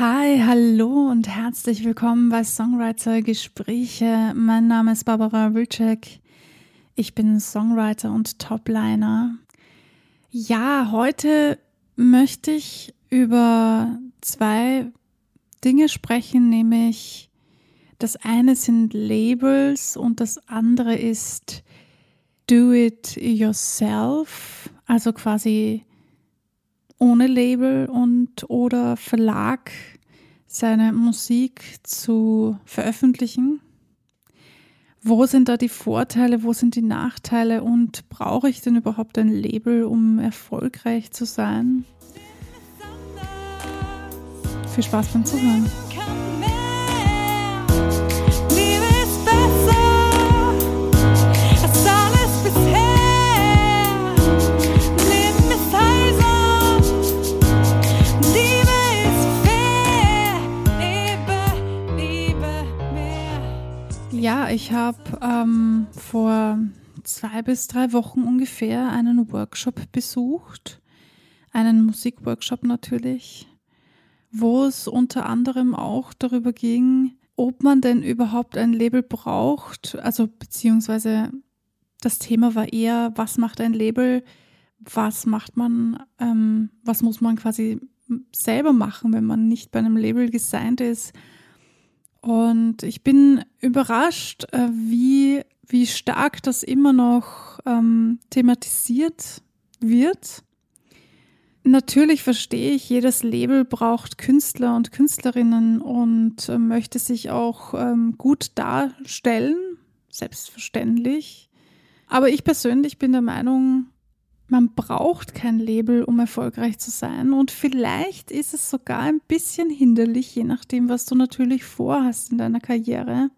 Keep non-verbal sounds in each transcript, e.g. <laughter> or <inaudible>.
Hi, hallo und herzlich willkommen bei Songwriter Gespräche. Mein Name ist Barbara Wilczek. Ich bin Songwriter und Topliner. Ja, heute möchte ich über zwei Dinge sprechen, nämlich das eine sind Labels und das andere ist Do It Yourself, also quasi ohne Label und oder Verlag seine Musik zu veröffentlichen. Wo sind da die Vorteile, wo sind die Nachteile und brauche ich denn überhaupt ein Label, um erfolgreich zu sein? Viel Spaß beim Zuhören. Ja, ich habe ähm, vor zwei bis drei Wochen ungefähr einen Workshop besucht, einen Musikworkshop natürlich, wo es unter anderem auch darüber ging, ob man denn überhaupt ein Label braucht, also beziehungsweise das Thema war eher, was macht ein Label, was macht man, ähm, was muss man quasi selber machen, wenn man nicht bei einem Label gesigned ist und ich bin überrascht, äh, wie, wie stark das immer noch ähm, thematisiert wird. Natürlich verstehe ich, jedes Label braucht Künstler und Künstlerinnen und äh, möchte sich auch ähm, gut darstellen, selbstverständlich. Aber ich persönlich bin der Meinung, man braucht kein Label, um erfolgreich zu sein. Und vielleicht ist es sogar ein bisschen hinderlich, je nachdem, was du natürlich vorhast in deiner Karriere.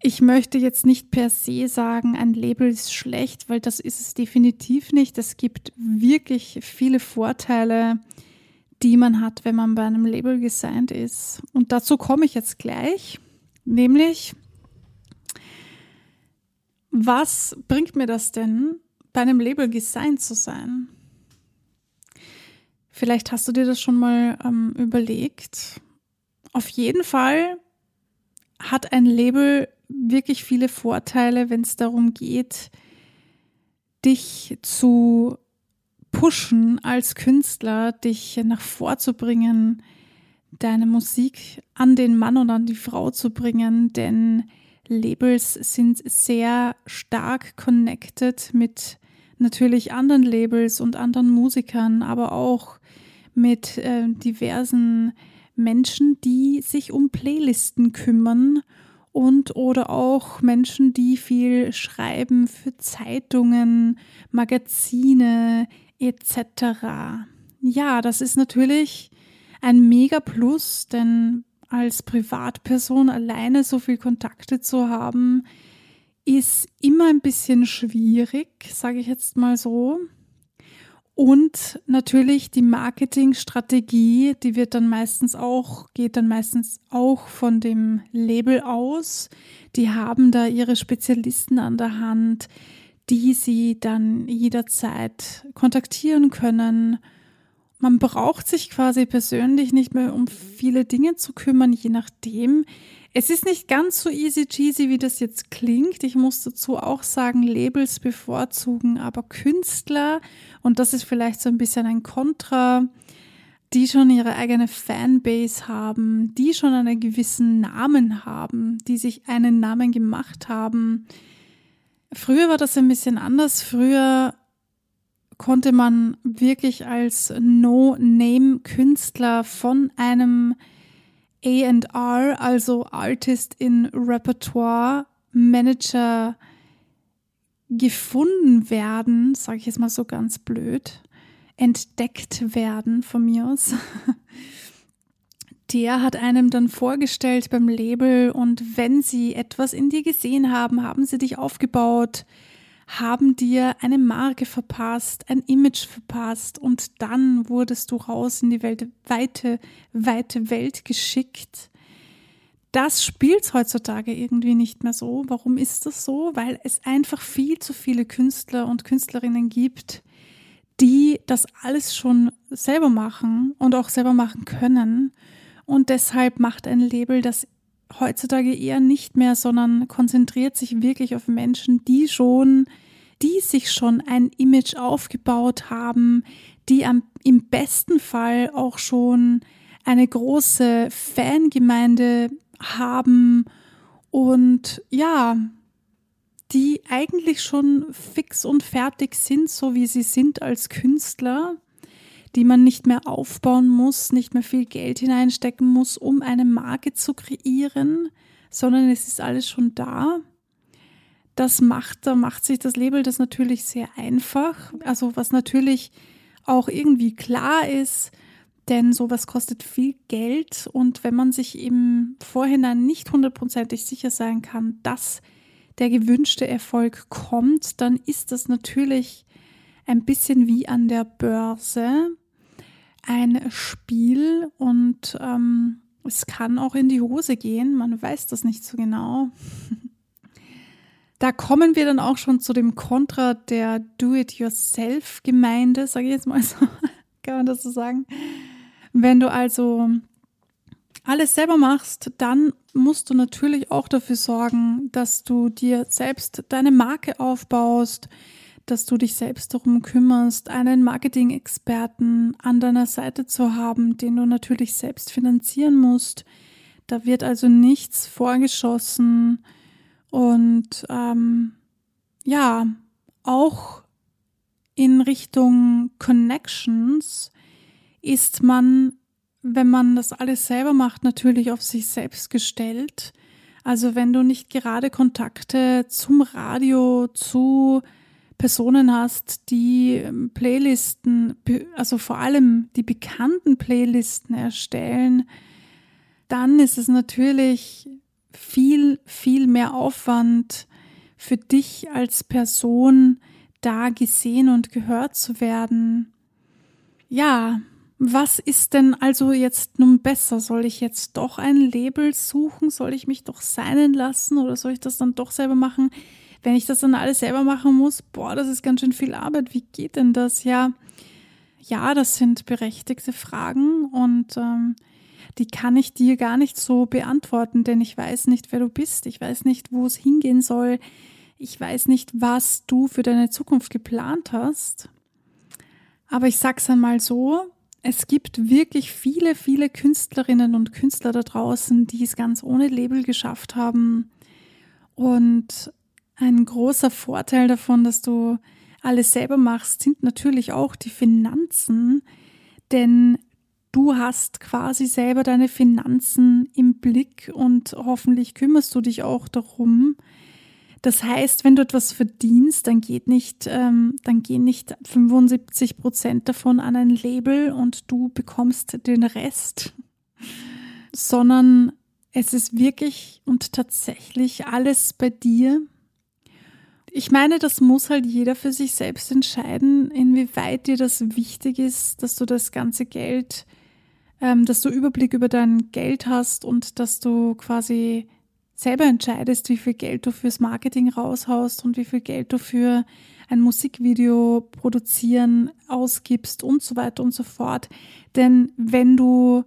Ich möchte jetzt nicht per se sagen, ein Label ist schlecht, weil das ist es definitiv nicht. Es gibt wirklich viele Vorteile, die man hat, wenn man bei einem Label gesigned ist. Und dazu komme ich jetzt gleich, nämlich, was bringt mir das denn, bei einem Label gesigned zu sein. Vielleicht hast du dir das schon mal ähm, überlegt. Auf jeden Fall hat ein Label wirklich viele Vorteile, wenn es darum geht, dich zu pushen als Künstler, dich nach vorzubringen, deine Musik an den Mann und an die Frau zu bringen, denn Labels sind sehr stark connected mit natürlich anderen Labels und anderen Musikern, aber auch mit äh, diversen Menschen, die sich um Playlisten kümmern und oder auch Menschen, die viel schreiben für Zeitungen, Magazine etc. Ja, das ist natürlich ein mega Plus, denn als Privatperson alleine so viel Kontakte zu haben, ist immer ein bisschen schwierig, sage ich jetzt mal so. Und natürlich die Marketingstrategie, die wird dann meistens auch, geht dann meistens auch von dem Label aus. Die haben da ihre Spezialisten an der Hand, die sie dann jederzeit kontaktieren können. Man braucht sich quasi persönlich nicht mehr um viele Dinge zu kümmern, je nachdem, es ist nicht ganz so easy cheesy, wie das jetzt klingt. Ich muss dazu auch sagen, Labels bevorzugen aber Künstler und das ist vielleicht so ein bisschen ein Kontra, die schon ihre eigene Fanbase haben, die schon einen gewissen Namen haben, die sich einen Namen gemacht haben. Früher war das ein bisschen anders. Früher konnte man wirklich als No-Name-Künstler von einem AR, also Artist in Repertoire Manager, gefunden werden, sage ich jetzt mal so ganz blöd, entdeckt werden von mir aus. <laughs> Der hat einem dann vorgestellt beim Label und wenn sie etwas in dir gesehen haben, haben sie dich aufgebaut, haben dir eine Marke verpasst, ein Image verpasst und dann wurdest du raus in die Welt, weite, weite Welt geschickt. Das spielt heutzutage irgendwie nicht mehr so. Warum ist das so? Weil es einfach viel zu viele Künstler und Künstlerinnen gibt, die das alles schon selber machen und auch selber machen können. Und deshalb macht ein Label das heutzutage eher nicht mehr, sondern konzentriert sich wirklich auf Menschen, die schon, die sich schon ein Image aufgebaut haben, die am, im besten Fall auch schon eine große Fangemeinde haben und ja, die eigentlich schon fix und fertig sind, so wie sie sind als Künstler, die man nicht mehr aufbauen muss, nicht mehr viel Geld hineinstecken muss, um eine Marke zu kreieren, sondern es ist alles schon da. Das macht, da macht sich das Label das natürlich sehr einfach. Also was natürlich auch irgendwie klar ist, denn sowas kostet viel Geld und wenn man sich im Vorhinein nicht hundertprozentig sicher sein kann, dass der gewünschte Erfolg kommt, dann ist das natürlich ein bisschen wie an der Börse ein Spiel und ähm, es kann auch in die Hose gehen, man weiß das nicht so genau. <laughs> Da kommen wir dann auch schon zu dem Kontra der Do-it-yourself-Gemeinde, sage ich jetzt mal <laughs> so, kann man das so sagen. Wenn du also alles selber machst, dann musst du natürlich auch dafür sorgen, dass du dir selbst deine Marke aufbaust, dass du dich selbst darum kümmerst, einen Marketing-Experten an deiner Seite zu haben, den du natürlich selbst finanzieren musst. Da wird also nichts vorgeschossen und ähm, ja, auch in Richtung Connections ist man, wenn man das alles selber macht, natürlich auf sich selbst gestellt. Also wenn du nicht gerade Kontakte zum Radio, zu Personen hast, die ähm, Playlisten, also vor allem die bekannten Playlisten erstellen, dann ist es natürlich viel, viel mehr Aufwand für dich als Person, da gesehen und gehört zu werden. Ja, was ist denn also jetzt nun besser? Soll ich jetzt doch ein Label suchen? Soll ich mich doch seinen lassen oder soll ich das dann doch selber machen? wenn ich das dann alles selber machen muss, boah, das ist ganz schön viel Arbeit. Wie geht denn das? Ja, ja, das sind berechtigte Fragen und ähm, die kann ich dir gar nicht so beantworten, denn ich weiß nicht, wer du bist. Ich weiß nicht, wo es hingehen soll. Ich weiß nicht, was du für deine Zukunft geplant hast. Aber ich sag's einmal so, es gibt wirklich viele, viele Künstlerinnen und Künstler da draußen, die es ganz ohne Label geschafft haben. Und ein großer Vorteil davon, dass du alles selber machst, sind natürlich auch die Finanzen, denn du hast quasi selber deine Finanzen im Blick und hoffentlich kümmerst du dich auch darum. Das heißt, wenn du etwas verdienst, dann geht nicht, ähm, dann gehen nicht 75 Prozent davon an ein Label und du bekommst den Rest, sondern es ist wirklich und tatsächlich alles bei dir ich meine, das muss halt jeder für sich selbst entscheiden, inwieweit dir das wichtig ist, dass du das ganze Geld, ähm, dass du Überblick über dein Geld hast und dass du quasi selber entscheidest, wie viel Geld du fürs Marketing raushaust und wie viel Geld du für ein Musikvideo produzieren ausgibst und so weiter und so fort. Denn wenn du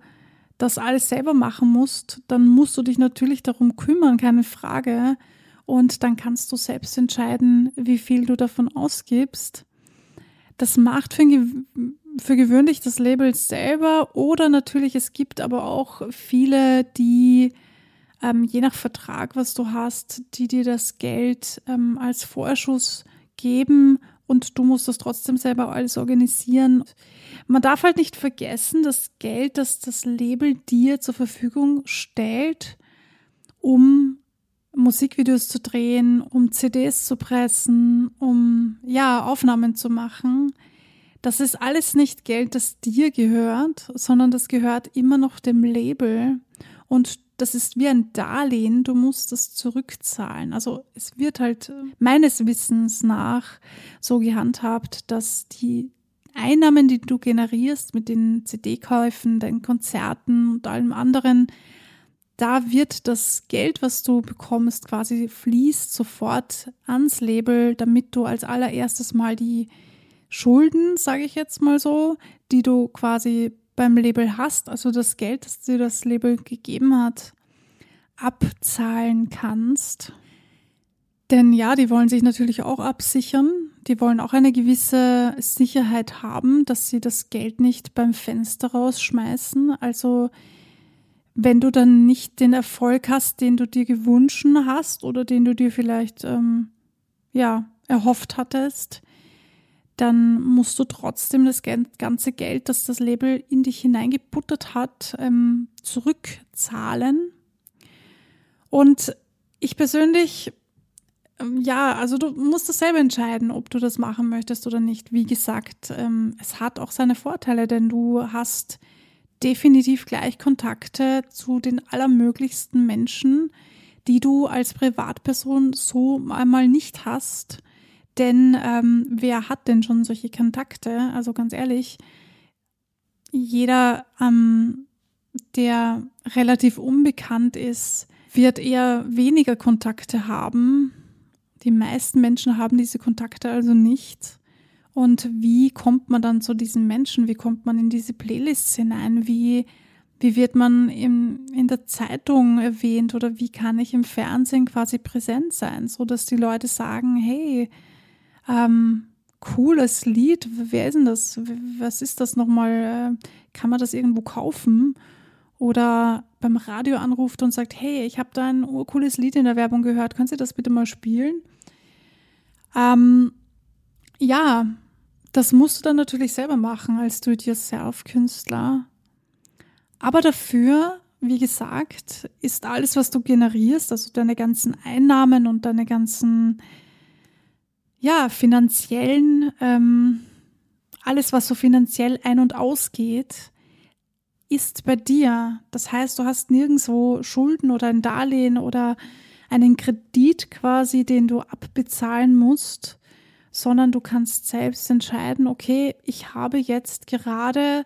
das alles selber machen musst, dann musst du dich natürlich darum kümmern, keine Frage und dann kannst du selbst entscheiden, wie viel du davon ausgibst. Das macht für, für gewöhnlich das Label selber oder natürlich, es gibt aber auch viele, die ähm, je nach Vertrag, was du hast, die dir das Geld ähm, als Vorschuss geben und du musst das trotzdem selber alles organisieren. Man darf halt nicht vergessen, das Geld, das das Label dir zur Verfügung stellt, um Musikvideos zu drehen, um CDs zu pressen, um ja, Aufnahmen zu machen. Das ist alles nicht Geld, das dir gehört, sondern das gehört immer noch dem Label und das ist wie ein Darlehen, du musst das zurückzahlen. Also es wird halt meines Wissens nach so gehandhabt, dass die Einnahmen, die du generierst mit den CD-Käufen, den Konzerten und allem anderen, da wird das Geld, was du bekommst, quasi fließt sofort ans Label, damit du als allererstes mal die Schulden, sage ich jetzt mal so, die du quasi beim Label hast, also das Geld, das dir das Label gegeben hat, abzahlen kannst. Denn ja, die wollen sich natürlich auch absichern. Die wollen auch eine gewisse Sicherheit haben, dass sie das Geld nicht beim Fenster rausschmeißen. Also wenn du dann nicht den Erfolg hast, den du dir gewünscht hast oder den du dir vielleicht ähm, ja erhofft hattest, dann musst du trotzdem das ganze Geld, das das Label in dich hineingebuttert hat, ähm, zurückzahlen. Und ich persönlich, ähm, ja, also du musst das selber entscheiden, ob du das machen möchtest oder nicht. Wie gesagt, ähm, es hat auch seine Vorteile, denn du hast definitiv gleich Kontakte zu den allermöglichsten Menschen, die du als Privatperson so einmal nicht hast. Denn ähm, wer hat denn schon solche Kontakte? Also ganz ehrlich, jeder, ähm, der relativ unbekannt ist, wird eher weniger Kontakte haben. Die meisten Menschen haben diese Kontakte also nicht. Und wie kommt man dann zu diesen Menschen? Wie kommt man in diese Playlists hinein? Wie, wie wird man im, in der Zeitung erwähnt oder wie kann ich im Fernsehen quasi präsent sein, so dass die Leute sagen, hey, ähm, cooles Lied, wer ist denn das? Was ist das nochmal? Äh, kann man das irgendwo kaufen? Oder beim Radio anruft und sagt, hey, ich habe da ein cooles Lied in der Werbung gehört, können Sie das bitte mal spielen? Ähm, ja, das musst du dann natürlich selber machen als Do-it-yourself-Künstler. Aber dafür, wie gesagt, ist alles, was du generierst, also deine ganzen Einnahmen und deine ganzen, ja, finanziellen, ähm, alles, was so finanziell ein- und ausgeht, ist bei dir. Das heißt, du hast nirgendwo Schulden oder ein Darlehen oder einen Kredit quasi, den du abbezahlen musst, sondern du kannst selbst entscheiden, okay, ich habe jetzt gerade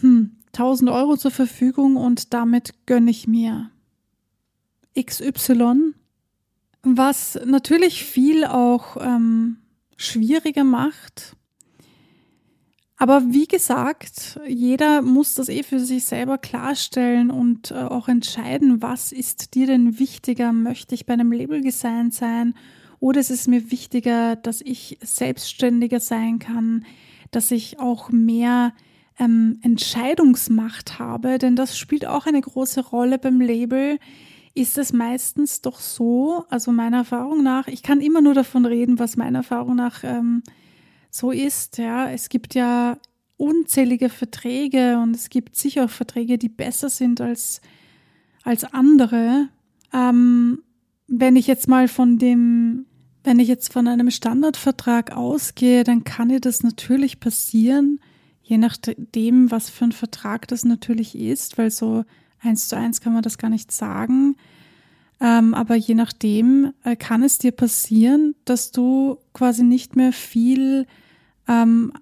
hm, 1000 Euro zur Verfügung und damit gönne ich mir XY, was natürlich viel auch ähm, schwieriger macht. Aber wie gesagt, jeder muss das eh für sich selber klarstellen und äh, auch entscheiden, was ist dir denn wichtiger? Möchte ich bei einem Label design sein oder ist es mir wichtiger, dass ich selbstständiger sein kann, dass ich auch mehr ähm, Entscheidungsmacht habe, denn das spielt auch eine große Rolle beim Label. Ist es meistens doch so, also meiner Erfahrung nach, ich kann immer nur davon reden, was meiner Erfahrung nach ähm, so ist. Ja, es gibt ja unzählige Verträge und es gibt sicher auch Verträge, die besser sind als, als andere. Ähm, wenn ich jetzt mal von dem, wenn ich jetzt von einem Standardvertrag ausgehe, dann kann dir das natürlich passieren, je nachdem, was für ein Vertrag das natürlich ist, weil so eins zu eins kann man das gar nicht sagen. Ähm, aber je nachdem äh, kann es dir passieren, dass du quasi nicht mehr viel ähm,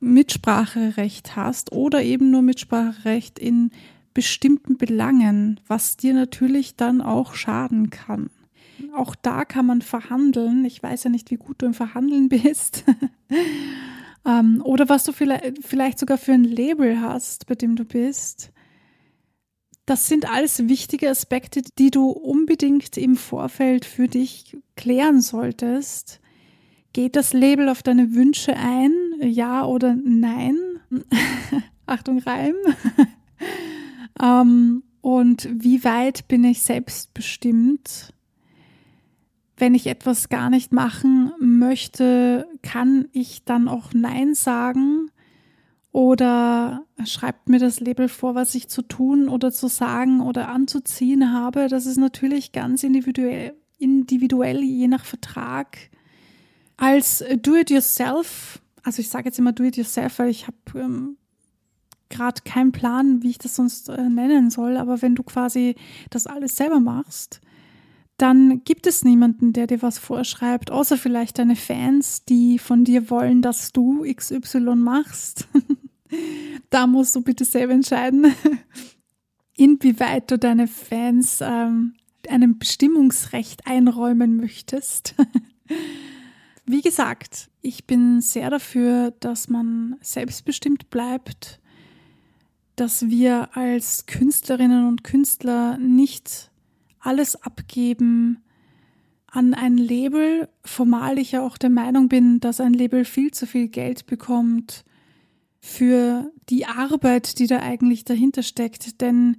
Mitspracherecht hast oder eben nur Mitspracherecht in bestimmten Belangen, was dir natürlich dann auch schaden kann. Auch da kann man verhandeln. Ich weiß ja nicht, wie gut du im Verhandeln <laughs> bist. ähm, oder was du vielleicht, vielleicht sogar für ein Label hast, bei dem du bist. Das sind alles wichtige Aspekte, die du unbedingt im Vorfeld für dich klären solltest. Geht das Label auf deine Wünsche ein? Ja oder nein? <laughs> Achtung, Reim. <laughs> Ähm, und wie weit bin ich selbstbestimmt? Wenn ich etwas gar nicht machen möchte, kann ich dann auch Nein sagen? Oder schreibt mir das Label vor, was ich zu tun oder zu sagen oder anzuziehen habe? Das ist natürlich ganz individuell, individuell je nach Vertrag. Als Do-it-yourself, also ich sage jetzt immer Do-it-yourself, weil ich habe ähm, gerade keinen Plan, wie ich das sonst äh, nennen soll, aber wenn du quasi das alles selber machst, dann gibt es niemanden, der dir was vorschreibt, außer vielleicht deine Fans, die von dir wollen, dass du XY machst. <laughs> da musst du bitte selber entscheiden, <laughs> inwieweit du deine Fans ähm, einem Bestimmungsrecht einräumen möchtest. <laughs> wie gesagt, ich bin sehr dafür, dass man selbstbestimmt bleibt, dass wir als Künstlerinnen und Künstler nicht alles abgeben an ein Label, formal ich ja auch der Meinung bin, dass ein Label viel zu viel Geld bekommt für die Arbeit, die da eigentlich dahinter steckt. Denn,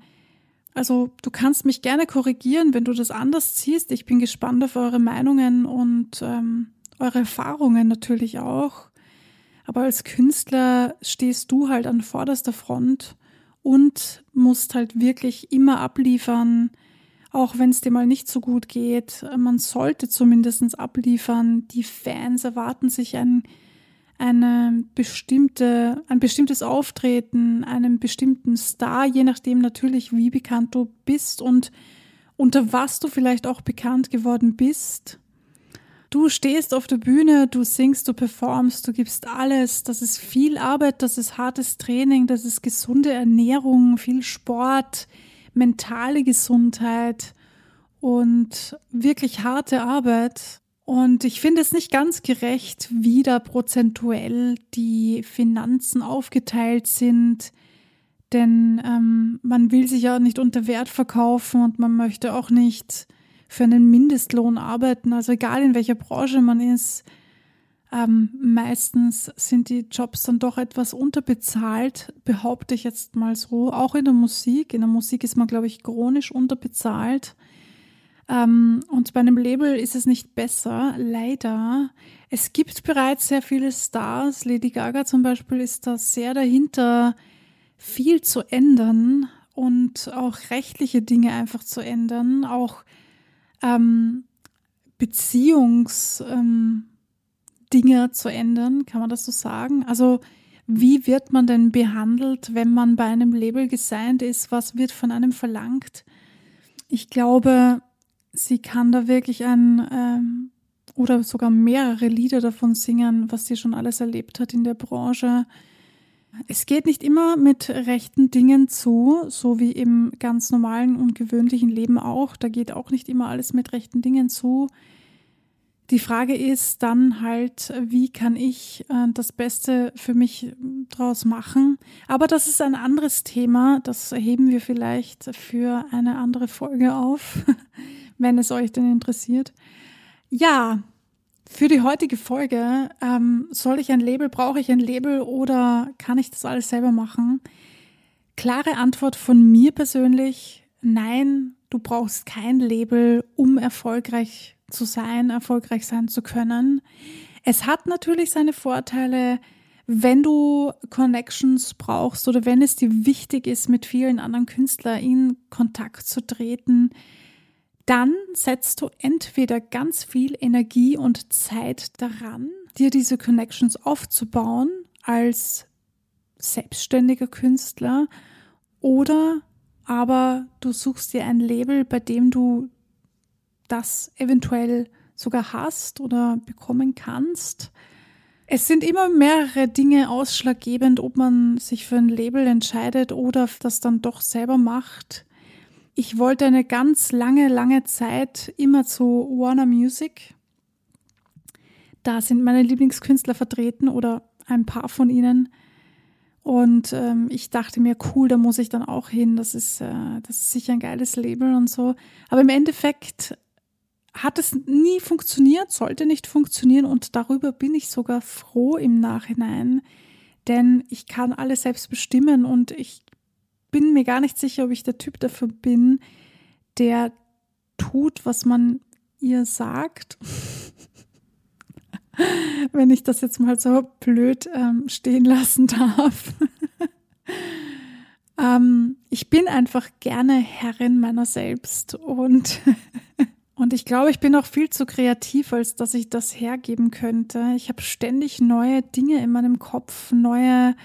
also du kannst mich gerne korrigieren, wenn du das anders ziehst. Ich bin gespannt auf eure Meinungen und ähm, eure Erfahrungen natürlich auch. Aber als Künstler stehst du halt an vorderster Front und musst halt wirklich immer abliefern, auch wenn es dir mal nicht so gut geht. Man sollte zumindest abliefern. Die Fans erwarten sich ein, eine bestimmte, ein bestimmtes Auftreten, einen bestimmten Star, je nachdem natürlich, wie bekannt du bist und unter was du vielleicht auch bekannt geworden bist. Du stehst auf der Bühne, du singst, du performst, du gibst alles. Das ist viel Arbeit, das ist hartes Training, das ist gesunde Ernährung, viel Sport, mentale Gesundheit und wirklich harte Arbeit. Und ich finde es nicht ganz gerecht, wie da prozentuell die Finanzen aufgeteilt sind. Denn ähm, man will sich ja nicht unter Wert verkaufen und man möchte auch nicht für einen Mindestlohn arbeiten. Also egal in welcher Branche man ist, ähm, meistens sind die Jobs dann doch etwas unterbezahlt, behaupte ich jetzt mal so. Auch in der Musik. In der Musik ist man, glaube ich, chronisch unterbezahlt. Ähm, und bei einem Label ist es nicht besser, leider. Es gibt bereits sehr viele Stars. Lady Gaga zum Beispiel ist da sehr dahinter, viel zu ändern und auch rechtliche Dinge einfach zu ändern. Auch ähm, Beziehungs, ähm, Dinge zu ändern, kann man das so sagen? Also wie wird man denn behandelt, wenn man bei einem Label gesigned ist? Was wird von einem verlangt? Ich glaube, sie kann da wirklich ein ähm, oder sogar mehrere Lieder davon singen, was sie schon alles erlebt hat in der Branche. Es geht nicht immer mit rechten Dingen zu, so wie im ganz normalen und gewöhnlichen Leben auch. Da geht auch nicht immer alles mit rechten Dingen zu. Die Frage ist dann halt, wie kann ich äh, das Beste für mich draus machen? Aber das ist ein anderes Thema. Das heben wir vielleicht für eine andere Folge auf, <laughs> wenn es euch denn interessiert. Ja, für die heutige Folge, ähm, soll ich ein Label, brauche ich ein Label oder kann ich das alles selber machen? Klare Antwort von mir persönlich, nein, du brauchst kein Label, um erfolgreich zu sein, erfolgreich sein zu können. Es hat natürlich seine Vorteile, wenn du Connections brauchst oder wenn es dir wichtig ist, mit vielen anderen Künstlern in Kontakt zu treten, dann setzt du entweder ganz viel Energie und Zeit daran, dir diese Connections aufzubauen als selbstständiger Künstler oder aber du suchst dir ein Label, bei dem du das eventuell sogar hast oder bekommen kannst. Es sind immer mehrere Dinge ausschlaggebend, ob man sich für ein Label entscheidet oder das dann doch selber macht. Ich wollte eine ganz lange, lange Zeit immer zu Warner Music. Da sind meine Lieblingskünstler vertreten oder ein paar von ihnen. Und ähm, ich dachte mir, cool, da muss ich dann auch hin. Das ist, äh, das ist sicher ein geiles Label und so. Aber im Endeffekt hat es nie funktioniert, sollte nicht funktionieren und darüber bin ich sogar froh im Nachhinein, denn ich kann alles selbst bestimmen und ich bin mir gar nicht sicher, ob ich der Typ dafür bin, der tut, was man ihr sagt. <laughs> Wenn ich das jetzt mal so blöd ähm, stehen lassen darf. <laughs> ähm, ich bin einfach gerne Herrin meiner selbst und <laughs> und ich glaube, ich bin auch viel zu kreativ, als dass ich das hergeben könnte. Ich habe ständig neue Dinge in meinem Kopf, neue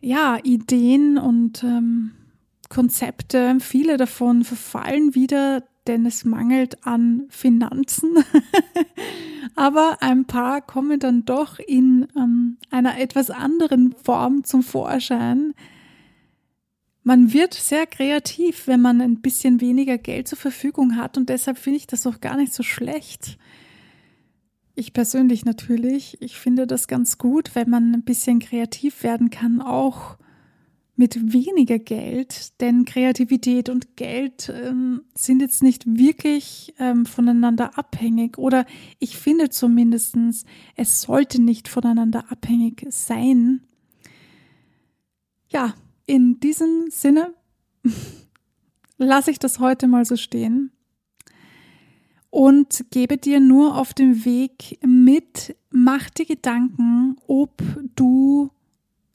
ja, Ideen und ähm, Konzepte, viele davon verfallen wieder, denn es mangelt an Finanzen. <laughs> Aber ein paar kommen dann doch in ähm, einer etwas anderen Form zum Vorschein. Man wird sehr kreativ, wenn man ein bisschen weniger Geld zur Verfügung hat und deshalb finde ich das auch gar nicht so schlecht. Ich persönlich natürlich. Ich finde das ganz gut, wenn man ein bisschen kreativ werden kann, auch mit weniger Geld, denn Kreativität und Geld ähm, sind jetzt nicht wirklich ähm, voneinander abhängig oder ich finde zumindest, es sollte nicht voneinander abhängig sein. Ja, in diesem Sinne <laughs> lasse ich das heute mal so stehen und gebe dir nur auf dem Weg mit, mach dir Gedanken, ob du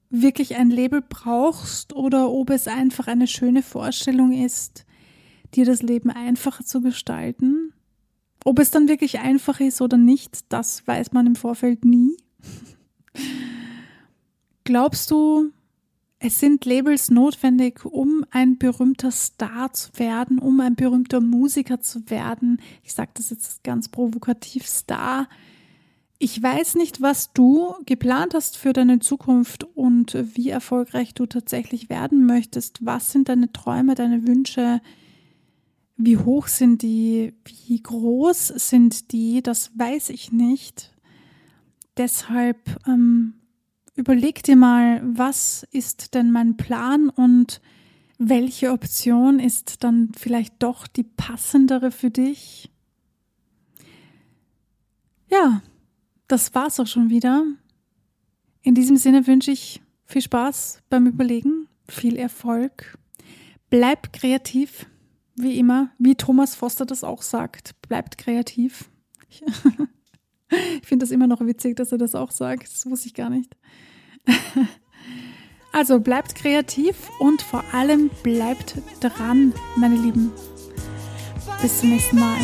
wirklich ein Label brauchst oder ob es einfach eine schöne Vorstellung ist, dir das Leben einfacher zu gestalten. Ob es dann wirklich einfach ist oder nicht, das weiß man im Vorfeld nie. <laughs> Glaubst du, es sind Labels notwendig, um ein berühmter Star zu werden, um ein berühmter Musiker zu werden? Ich sage das jetzt ganz provokativ, Star ich weiß nicht, was du geplant hast für deine Zukunft und wie erfolgreich du tatsächlich werden möchtest. Was sind deine Träume, deine Wünsche? Wie hoch sind die? Wie groß sind die? Das weiß ich nicht. Deshalb ähm, überleg dir mal, was ist denn mein Plan und welche Option ist dann vielleicht doch die passendere für dich? Ja, das war's auch schon wieder. In diesem Sinne wünsche ich viel Spaß beim Überlegen, viel Erfolg. Bleib kreativ, wie immer, wie Thomas Foster das auch sagt. Bleibt kreativ. <laughs> <laughs> Ich, finde das immer noch witzig, dass er das auch sagt. Das wusste ich gar nicht. <laughs> Also bleibt kreativ und vor allem bleibt dran, meine Lieben. Bis zum nächsten Mal.